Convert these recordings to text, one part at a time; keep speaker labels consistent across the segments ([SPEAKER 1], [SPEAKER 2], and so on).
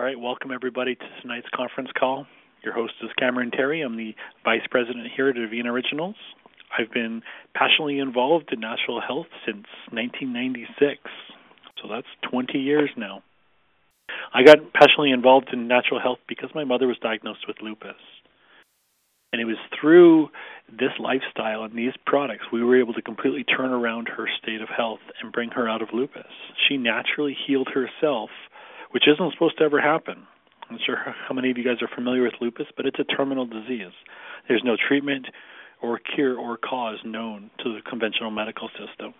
[SPEAKER 1] All right, welcome everybody to tonight's conference call. Your host is Cameron Terry. I'm the Vice President here at Avena Originals. I've been passionately involved in natural health since 1996, so that's 20 years now. I got passionately involved in natural health because my mother was diagnosed with lupus. And it was through this lifestyle and these products we were able to completely turn around her state of health and bring her out of lupus. She naturally healed herself, which isn't supposed to ever happen. I'm not sure how many of you guys are familiar with lupus, but it's a terminal disease. There's no treatment or cure or cause known to the conventional medical system.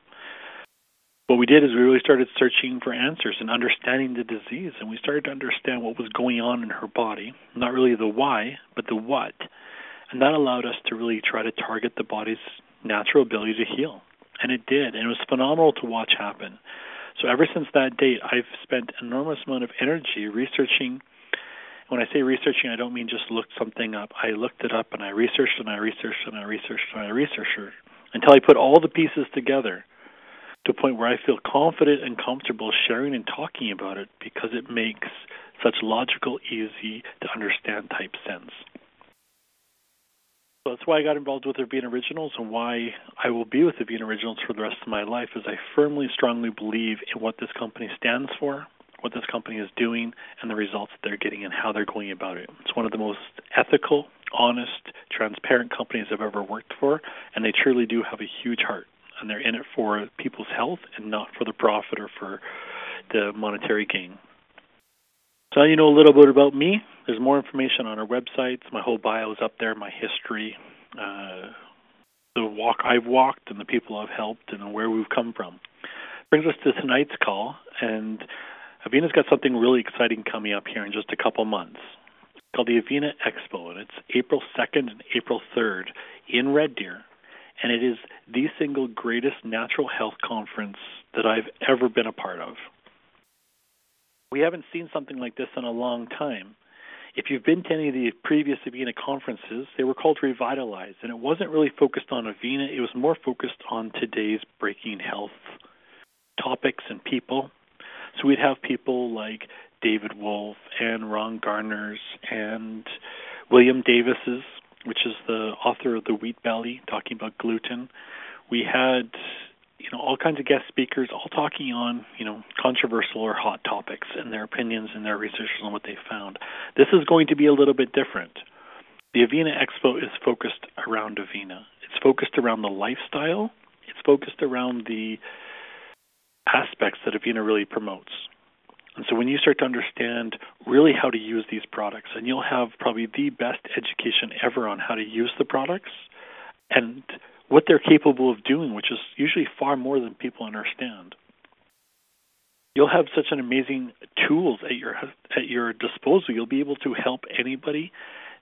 [SPEAKER 1] What we did is we really started searching for answers and understanding the disease, and we started to understand what was going on in her body. Not really the why, but the what. And that allowed us to really try to target the body's natural ability to heal. And it did, and it was phenomenal to watch happen. So ever since that date, I've spent enormous amount of energy researching. When I say researching, I don't mean just looked something up. I looked it up and I researched and I researched and I researched and I researched until I put all the pieces together to a point where I feel confident and comfortable sharing and talking about it because it makes such logical, easy to understand type sense. So that's why I got involved with Avena Originals and why I will be with Avena Originals for the rest of my life is I firmly, strongly believe in what this company stands for, what this company is doing, and the results that they're getting and how they're going about it. It's one of the most ethical, honest, transparent companies I've ever worked for, and they truly do have a huge heart. And they're in it for people's health and not for the profit or for the monetary gain. So you know a little bit about me. There's more information on our websites. My whole bio is up there, my history, uh, the walk I've walked, and the people I've helped, and where we've come from. Brings us to tonight's call, and Avena's got something really exciting coming up here in just a couple months. It's called the Avina Expo, and it's April 2nd and April 3rd in Red Deer, and it is the single greatest natural health conference that I've ever been a part of. We haven't seen something like this in a long time. If you've been to any of the previous Avena conferences, they were called Revitalize, and it wasn't really focused on Avena, it was more focused on today's breaking health topics and people. So we'd have people like David Wolfe and Ron Garner's and William Davis's, which is the author of The Wheat Belly, talking about gluten. We had you know all kinds of guest speakers all talking on you know controversial or hot topics and their opinions and their research on what they found. This is going to be a little bit different. The avena expo is focused around avena. It's focused around the lifestyle. It's focused around the aspects that avena really promotes. And so when you start to understand really how to use these products and you'll have probably the best education ever on how to use the products and what they're capable of doing, which is usually far more than people understand. You'll have such an amazing tools at your at your disposal. You'll be able to help anybody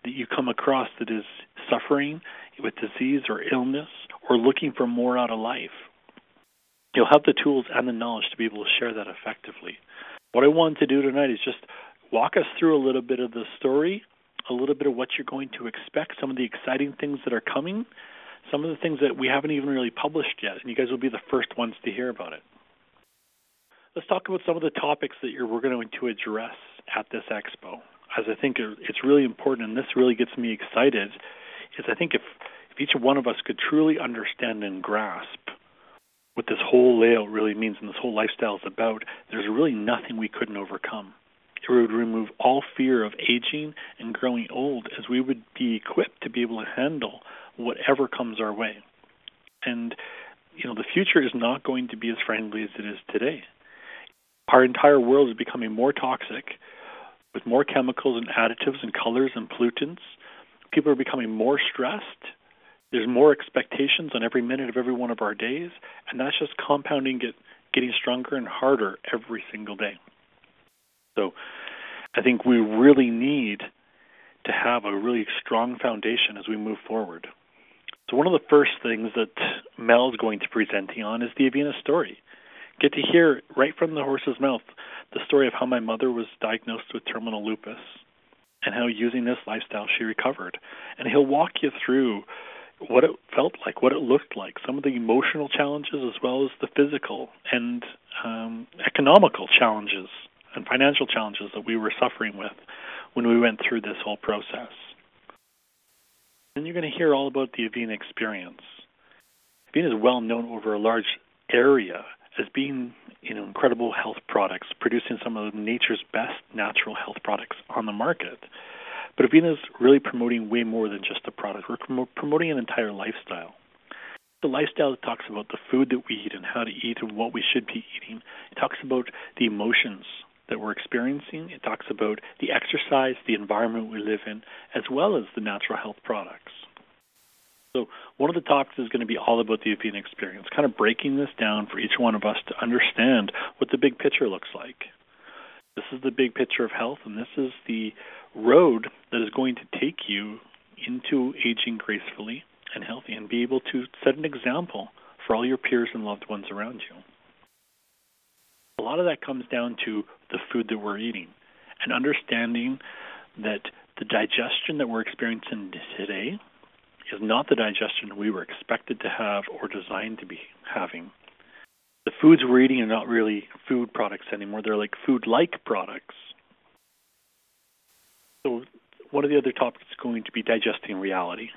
[SPEAKER 1] that you come across that is suffering with disease or illness or looking for more out of life. You'll have the tools and the knowledge to be able to share that effectively. What I want to do tonight is just walk us through a little bit of the story, a little bit of what you're going to expect, some of the exciting things that are coming, some of the things that we haven't even really published yet, and you guys will be the first ones to hear about it. Let's talk about some of the topics that we're going to address at this expo. As I think it's really important, and this really gets me excited, is I think if, if each one of us could truly understand and grasp what this whole layout really means and this whole lifestyle is about, there's really nothing we couldn't overcome. It would remove all fear of aging and growing old as we would be equipped to be able to handle whatever comes our way. And you know, the future is not going to be as friendly as it is today. Our entire world is becoming more toxic with more chemicals and additives and colors and pollutants. People are becoming more stressed. There's more expectations on every minute of every one of our days, and that's just compounding it getting stronger and harder every single day. So I think we really need to have a really strong foundation as we move forward. So one of the first things that Mel is going to be presenting on is the Avena story. Get to hear right from the horse's mouth the story of how my mother was diagnosed with terminal lupus and how using this lifestyle she recovered. And he'll walk you through what it felt like, what it looked like, some of the emotional challenges as well as the physical and um, economical challenges and financial challenges that we were suffering with when we went through this whole process. Then you're going to hear all about the Avena experience. Avena is well known over a large area as being you know incredible health products, producing some of nature's best natural health products on the market. But Avena is really promoting way more than just a product. We're promoting an entire lifestyle. The lifestyle talks about the food that we eat and how to eat and what we should be eating. It talks about the emotions that we're experiencing. It talks about the exercise, the environment we live in, as well as the natural health products. So one of the topics is going to be all about the Avena experience, kind of breaking this down for each one of us to understand what the big picture looks like. This is the big picture of health, and this is the road that is going to take you into aging gracefully and healthy and be able to set an example for all your peers and loved ones around you. A lot of that comes down to the food that we're eating and understanding that the digestion that we're experiencing today is not the digestion we were expected to have or designed to be having. The foods we're eating are not really food products anymore. They're like food like products. So, one of the other topics is going to be digesting reality.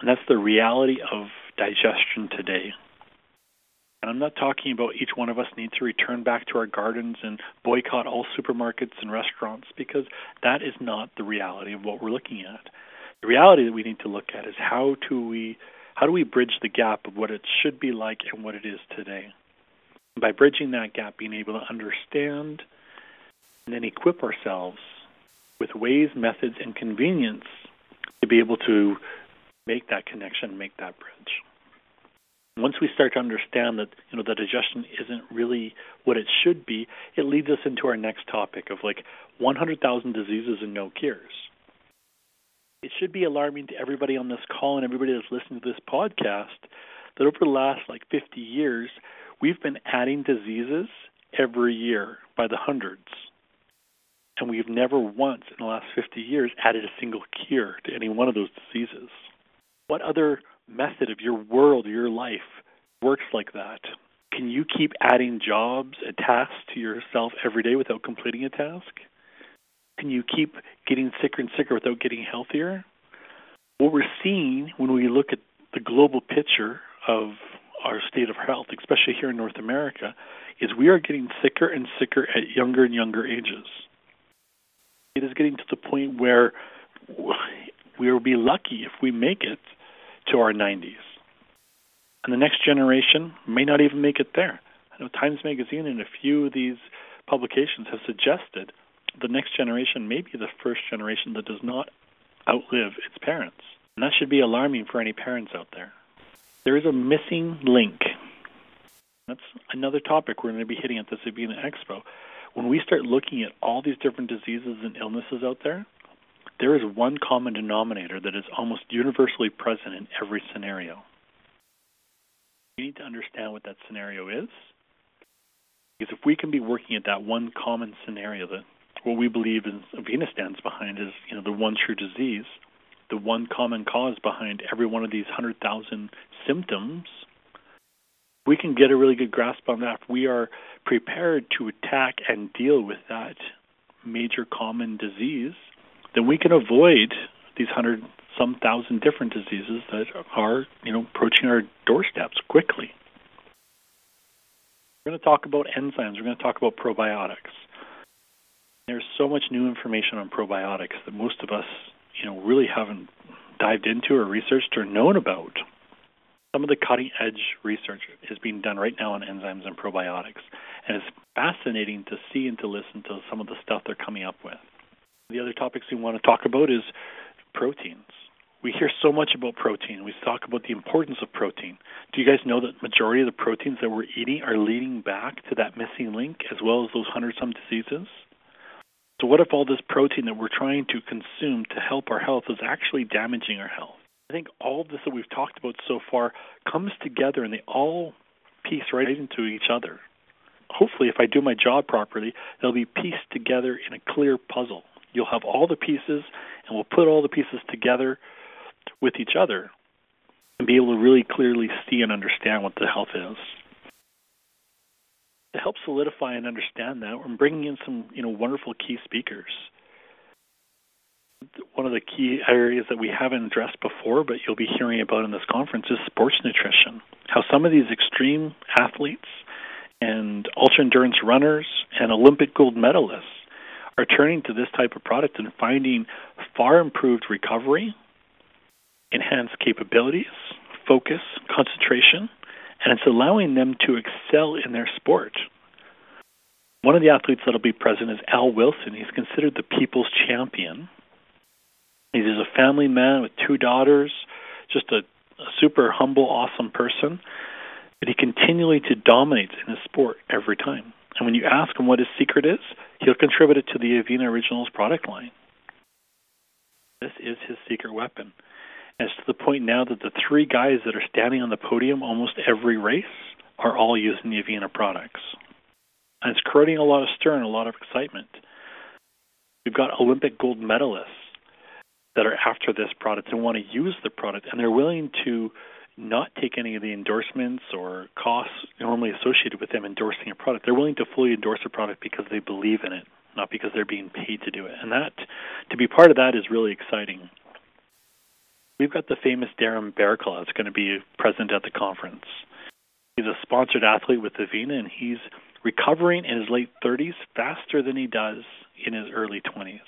[SPEAKER 1] And that's the reality of digestion today. And I'm not talking about each one of us needs to return back to our gardens and boycott all supermarkets and restaurants because that is not the reality of what we're looking at. The reality that we need to look at is how do we how do we bridge the gap of what it should be like and what it is today. By bridging that gap, being able to understand and then equip ourselves with ways, methods, and convenience to be able to make that connection, make that bridge. Once we start to understand that you know the digestion isn't really what it should be, it leads us into our next topic of like 100,000 diseases and no cures. It should be alarming to everybody on this call and everybody that's listening to this podcast that over the last like 50 years, we've been adding diseases every year by the hundreds. And we've never once in the last 50 years added a single cure to any one of those diseases. What other method of your world, your life, works like that? Can you keep adding jobs and tasks to yourself every day without completing a task? Can you keep getting sicker and sicker without getting healthier? What we're seeing when we look at the global picture of our state of health, especially here in North America, is we are getting sicker and sicker at younger and younger ages. It is getting to the point where we will be lucky if we make it to our 90s. And the next generation may not even make it there. I know Times Magazine and a few of these publications have suggested the next generation may be the first generation that does not outlive its parents. And that should be alarming for any parents out there. There is a missing link. That's another topic we're going to be hitting at this Avena Expo. When we start looking at all these different diseases and illnesses out there, there is one common denominator that is almost universally present in every scenario. We need to understand what that scenario is. Because if we can be working at that one common scenario that what we believe is Avena stands behind is, you know, the one true disease, the one common cause behind every one of these 100,000 symptoms, we can get a really good grasp on that. if We are prepared to attack and deal with that major common disease then we can avoid these hundred some thousand different diseases that are, you know, approaching our doorsteps quickly. We're going to talk about enzymes. We're going to talk about probiotics. There's so much new information on probiotics that most of us, you know, really haven't dived into or researched or known about. Some of the cutting edge research is being done right now on enzymes and probiotics, and it's fascinating to see and to listen to some of the stuff they're coming up with. The other topics we want to talk about is proteins. We hear so much about protein. We talk about the importance of protein. Do you guys know that majority of the proteins that we're eating are leading back to that missing link as well as those hundred some diseases? So what if all this protein that we're trying to consume to help our health is actually damaging our health? I think all of this that we've talked about so far comes together and they all piece right into each other. Hopefully, if I do my job properly, they'll be pieced together in a clear puzzle. You'll have all the pieces, and we'll put all the pieces together with each other and be able to really clearly see and understand what the health is. to help solidify and understand that, we're bringing in some you know wonderful key speakers. One of the key areas that we haven't addressed before, but you'll be hearing about in this conference, is sports nutrition. How some of these extreme athletes and ultra endurance runners and Olympic gold medalists are turning to this type of product and finding far improved recovery, enhanced capabilities, focus, concentration, and it's allowing them to excel in their sport. One of the athletes that'll be present is Al Wilson. He's considered the people's champion. He's a family man with two daughters, just a, a super humble, awesome person. But he continually to dominates in his sport every time. And when you ask him what his secret is, he'll contribute it to the Avena Originals product line. This is his secret weapon. And it's to the point now that the three guys that are standing on the podium almost every race are all using the Avena products. And it's creating a lot of stir and a lot of excitement. We've got Olympic gold medalists that are after this product and want to use the product, and they're willing to not take any of the endorsements or costs normally associated with them endorsing a product. They're willing to fully endorse a product because they believe in it, not because they're being paid to do it. And that, to be part of that, is really exciting. We've got the famous Darren Bearclaw that's going to be present at the conference. He's a sponsored athlete with Avena, and he's recovering in his late 30s faster than he does in his early 20s.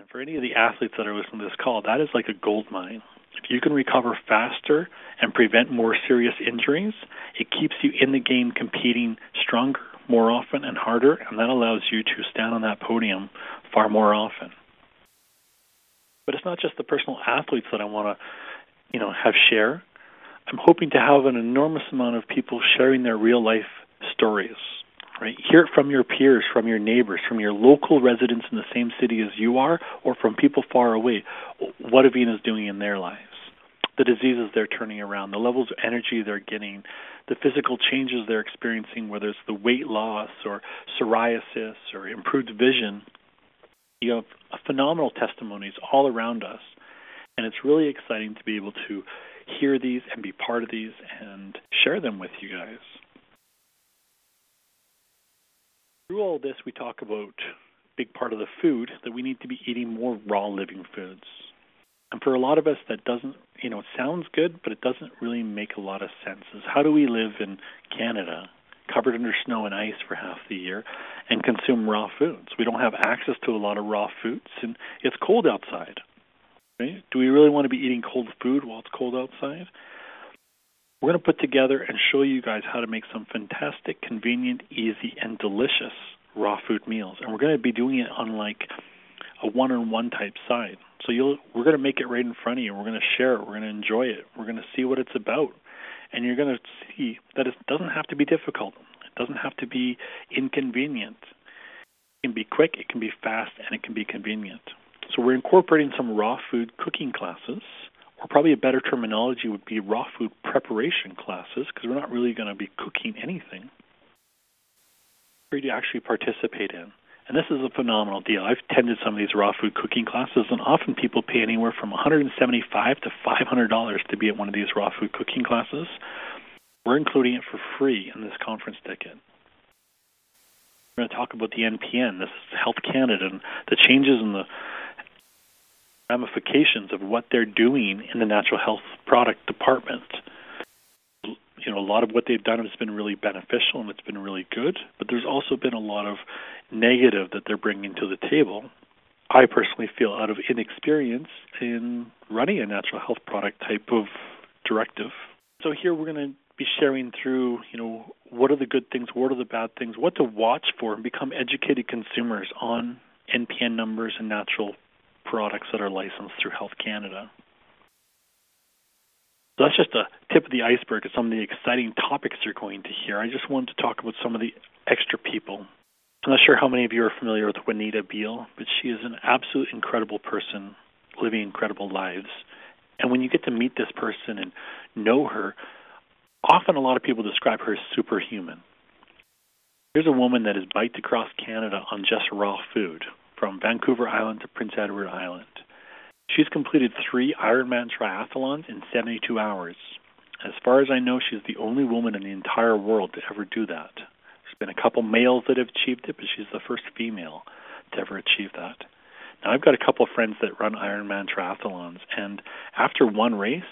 [SPEAKER 1] And for any of the athletes that are listening to this call, that is like a gold mine. If you can recover faster and prevent more serious injuries, it keeps you in the game competing stronger, more often, and harder, and that allows you to stand on that podium far more often. But it's not just the personal athletes that I want to, you know, have share. I'm hoping to have an enormous amount of people sharing their real life stories. Right? Hear it from your peers, from your neighbors, from your local residents in the same city as you are, or from people far away. What Avena is doing in their lives, the diseases they're turning around, the levels of energy they're getting, the physical changes they're experiencing, whether it's the weight loss or psoriasis or improved vision you have phenomenal testimonies all around us, and it's really exciting to be able to hear these and be part of these and share them with you guys. Through all this, we talk about a big part of the food that we need to be eating more raw living foods. And for a lot of us, that doesn't, you know, it sounds good, but it doesn't really make a lot of sense. Is how do we live in Canada covered under snow and ice for half the year and consume raw foods. We don't have access to a lot of raw foods, and it's cold outside. Right? Do we really want to be eating cold food while it's cold outside? We're going to put together and show you guys how to make some fantastic, convenient, easy, and delicious raw food meals. And we're going to be doing it on like a one-on-one type side. So you'll we're going to make it right in front of you. We're going to share it. We're going to enjoy it. We're going to see what it's about and you're going to see that it doesn't have to be difficult. It doesn't have to be inconvenient. It can be quick, it can be fast, and it can be convenient. So we're incorporating some raw food cooking classes, or probably a better terminology would be raw food preparation classes, because we're not really going to be cooking anything for you to actually participate in. And this is a phenomenal deal. I've attended some of these raw food cooking classes, and often people pay anywhere from 175 to $500 to be at one of these raw food cooking classes. We're including it for free in this conference ticket. We're going to talk about the NPN. This is Health Canada and the changes in the ramifications of what they're doing in the natural health product department you know, a lot of what they've done has been really beneficial and it's been really good, but there's also been a lot of negative that they're bringing to the table. I personally feel out of inexperience in running a natural health product type of directive. So here we're going to be sharing through, you know, what are the good things, what are the bad things, what to watch for, and become educated consumers on NPN numbers and natural products that are licensed through Health Canada. So that's just a tip of the iceberg of some of the exciting topics you're going to hear. I just wanted to talk about some of the extra people. I'm not sure how many of you are familiar with Juanita Beal, but she is an absolute incredible person living incredible lives. And when you get to meet this person and know her, often a lot of people describe her as superhuman. Here's a woman that has biked across Canada on just raw food, from Vancouver Island to Prince Edward Island. She's completed three Ironman triathlons in 72 hours. As far as I know, she's the only woman in the entire world to ever do that. There's been a couple males that have achieved it, but she's the first female to ever achieve that. Now, I've got a couple of friends that run Ironman triathlons, and after one race,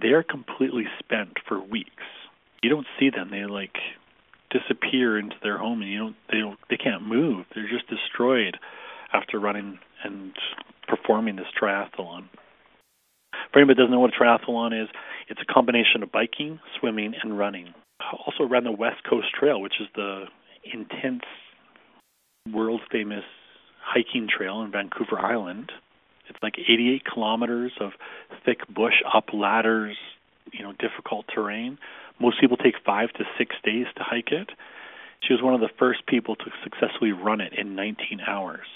[SPEAKER 1] they're completely spent for weeks. You don't see them; they like disappear into their home, and you don't they don't they can't move. They're just destroyed after running and performing this triathlon. For anybody that doesn't know what a triathlon is, it's a combination of biking, swimming, and running. Also ran the West Coast Trail, which is the intense, world famous hiking trail in Vancouver Island. It's like 88 kilometers of thick bush up ladders, you know, difficult terrain. Most people take five to six days to hike it. She was one of the first people to successfully run it in 19 hours.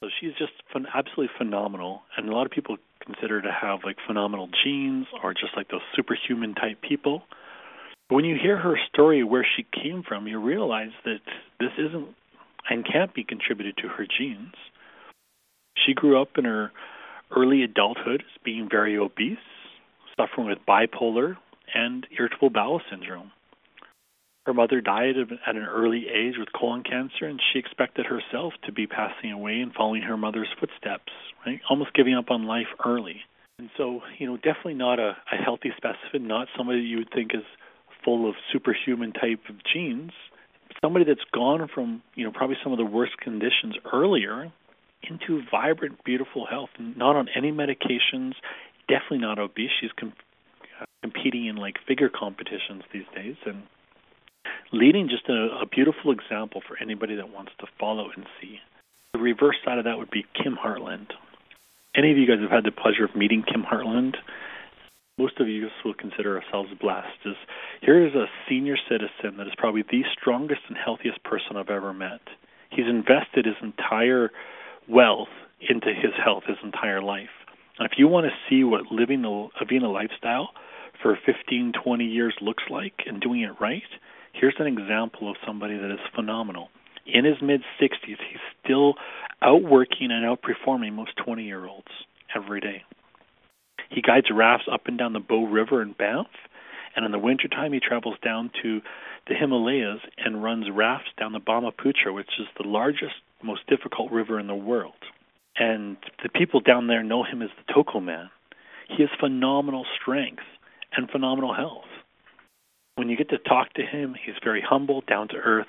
[SPEAKER 1] So she's just fun, absolutely phenomenal, and a lot of people consider her to have like phenomenal genes or just like those superhuman type people. But when you hear her story, where she came from, you realize that this isn't and can't be contributed to her genes. She grew up in her early adulthood as being very obese, suffering with bipolar and irritable bowel syndrome. Her mother died at an early age with colon cancer, and she expected herself to be passing away and following her mother's footsteps, right? Almost giving up on life early. And so, you know, definitely not a, a healthy specimen, not somebody you would think is full of superhuman type of genes. Somebody that's gone from, you know, probably some of the worst conditions earlier into vibrant, beautiful health, not on any medications, definitely not obese. She's com- uh, competing in like figure competitions these days, and leading just a, a beautiful example for anybody that wants to follow and see. The reverse side of that would be Kim Hartland. Any of you guys have had the pleasure of meeting Kim Hartland? Most of you will consider ourselves blessed. Is here is a senior citizen that is probably the strongest and healthiest person I've ever met. He's invested his entire wealth into his health his entire life. And if you want to see what living a Avena lifestyle for 15, 20 years looks like and doing it right, Here's an example of somebody that is phenomenal. In his mid 60s, he's still outworking and outperforming most 20 year olds every day. He guides rafts up and down the Bow River in Banff, and in the wintertime, he travels down to the Himalayas and runs rafts down the Brahmaputra, which is the largest, most difficult river in the world. And the people down there know him as the Toko Man. He has phenomenal strength and phenomenal health when you get to talk to him, he's very humble, down to earth.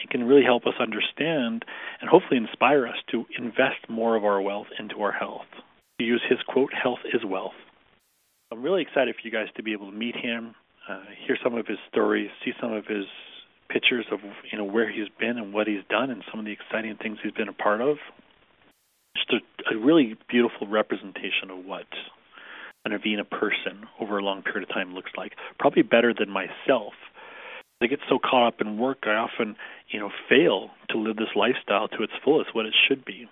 [SPEAKER 1] He can really help us understand and hopefully inspire us to invest more of our wealth into our health. To use his quote, health is wealth. I'm really excited for you guys to be able to meet him, uh, hear some of his stories, see some of his pictures of you know where he's been and what he's done and some of the exciting things he's been a part of. Just a, a really beautiful representation of what an Avena person over a long period of time looks like. Probably better than myself. I get so caught up in work, I often, you know, fail to live this lifestyle to its fullest, what it should be.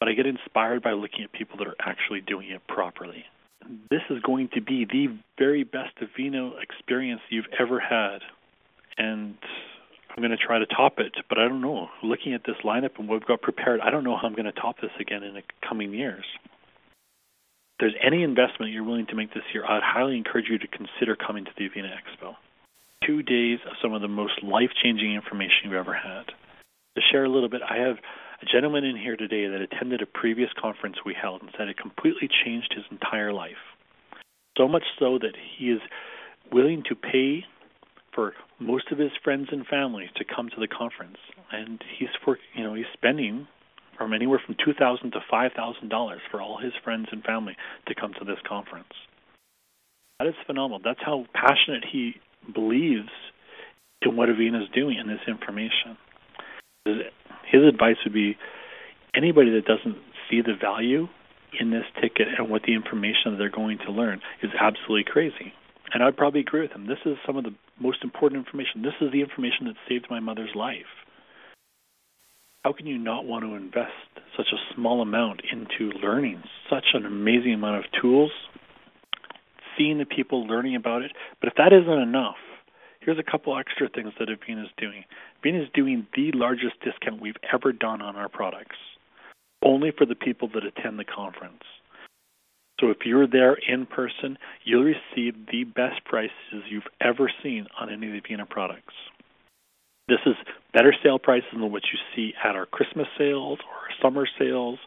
[SPEAKER 1] But I get inspired by looking at people that are actually doing it properly. This is going to be the very best Avena experience you've ever had. And I'm going to try to top it, but I don't know. Looking at this lineup and what we've got prepared, I don't know how I'm going to top this again in the coming years there's any investment you're willing to make this year, I'd highly encourage you to consider coming to the Avena Expo. Two days of some of the most life changing information you've ever had. To share a little bit, I have a gentleman in here today that attended a previous conference we held and said it completely changed his entire life. So much so that he is willing to pay for most of his friends and family to come to the conference. And he's for you know, he's spending from anywhere from two thousand to five thousand dollars for all his friends and family to come to this conference. That is phenomenal. That's how passionate he believes in what Avena is doing and this information. His advice would be anybody that doesn't see the value in this ticket and what the information they're going to learn is absolutely crazy. And I'd probably agree with him. This is some of the most important information. This is the information that saved my mother's life how can you not want to invest such a small amount into learning such an amazing amount of tools, seeing the people learning about it? But if that isn't enough, here's a couple extra things that Avena is doing. Avena is doing the largest discount we've ever done on our products, only for the people that attend the conference. So if you're there in person, you'll receive the best prices you've ever seen on any of the Avena products. This is better sale prices than what you see at our Christmas sales or summer sales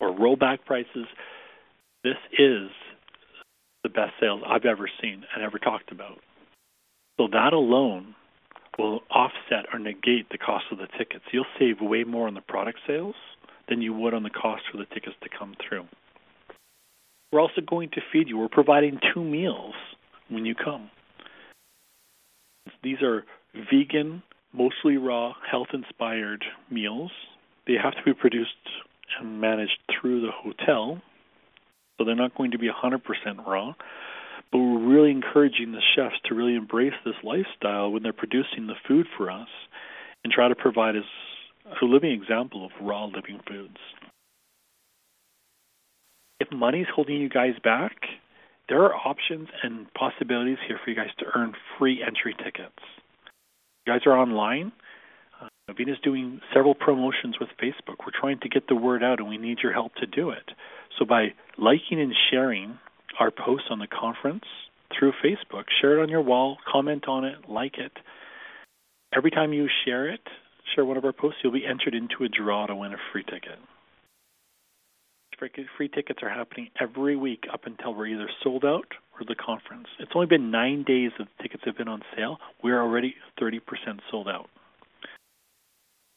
[SPEAKER 1] or rollback prices. This is the best sales I've ever seen and ever talked about. So that alone will offset or negate the cost of the tickets. You'll save way more on the product sales than you would on the cost for the tickets to come through. We're also going to feed you. We're providing two meals when you come. These are vegan, mostly raw, health inspired meals. They have to be produced and managed through the hotel, so they're not going to be 100% raw. But we're really encouraging the chefs to really embrace this lifestyle when they're producing the food for us and try to provide us a living example of raw living foods. If money's holding you guys back, there are options and possibilities here for you guys to earn free entry tickets. Guys are online. Uh, Avena's doing several promotions with Facebook. We're trying to get the word out, and we need your help to do it. So by liking and sharing our posts on the conference through Facebook, share it on your wall, comment on it, like it. Every time you share it, share one of our posts, you'll be entered into a draw to win a free ticket. Free tickets are happening every week up until we're either sold out or the conference. It's only been nine days that the tickets have been on sale. We're already 30% sold out.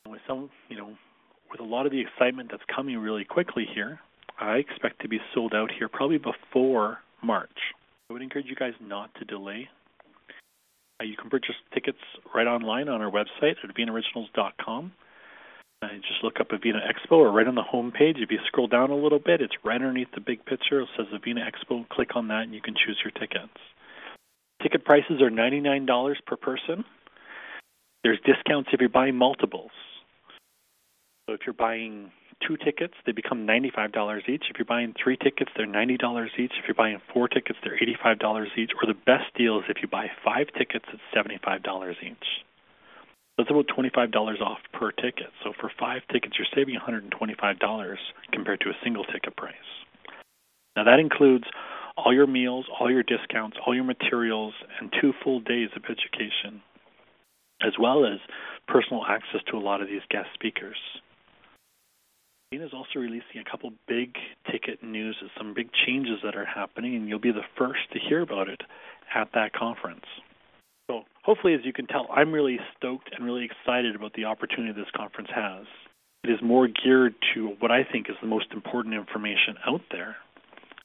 [SPEAKER 1] With some, you know, with a lot of the excitement that's coming really quickly here, I expect to be sold out here probably before March. I would encourage you guys not to delay. Uh, you can purchase tickets right online on our website at avenaoriginals.com. Uh, just look up Avena Expo or right on the home page. If you scroll down a little bit, it's right underneath the big picture. It says Avena Expo. Click on that and you can choose your tickets. Ticket prices are $99 per person. There's discounts if you're buying multiples. So if you're buying two tickets, they become $95 each. If you're buying three tickets, they're $90 each. If you're buying four tickets, they're $85 each. Or the best deal is if you buy five tickets, it's $75 each. That's about $25 off per ticket. So for five tickets, you're saving $125 compared to a single ticket price. Now that includes all your meals, all your discounts, all your materials, and two full days of education, as well as personal access to a lot of these guest speakers. Avena is also releasing a couple big ticket news, some big changes that are happening, and you'll be the first to hear about it at that conference. Hopefully, as you can tell, I'm really stoked and really excited about the opportunity this conference has. It is more geared to what I think is the most important information out there,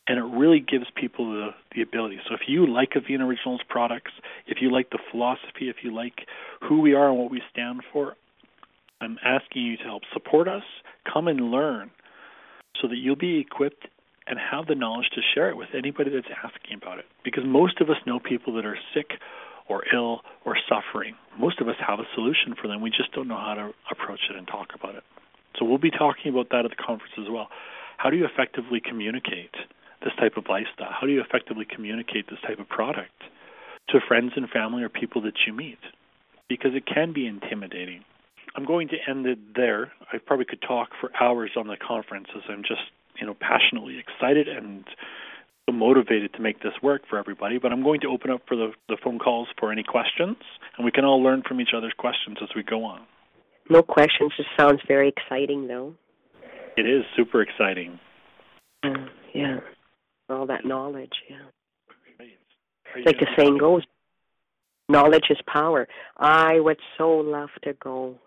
[SPEAKER 1] and it really gives people the, the ability. So, if you like Avena Originals products, if you like the philosophy, if you like who we are and what we stand for, I'm asking you to help support us, come and learn, so that you'll be equipped and have the knowledge to share it with anybody that's asking about it. Because most of us know people that are sick or ill or suffering. Most of us have a solution for them. We just don't know how to approach it and talk about it. So we'll be talking about that at the conference as well. How do you effectively communicate this type of lifestyle? How do you effectively communicate this type of product to friends and family or people that you meet? Because it can be intimidating. I'm going to end it there. I probably could talk for hours on the conference as I'm just, you know, passionately excited and motivated to make this work for everybody. But I'm going to open up for the, the phone calls for any questions, and we can all learn from each other's questions as we go on.
[SPEAKER 2] No questions. It sounds very exciting, though.
[SPEAKER 1] It is super exciting.
[SPEAKER 2] Uh, yeah, all that knowledge. Yeah. Like the saying goes, knowledge is power. I would so love to go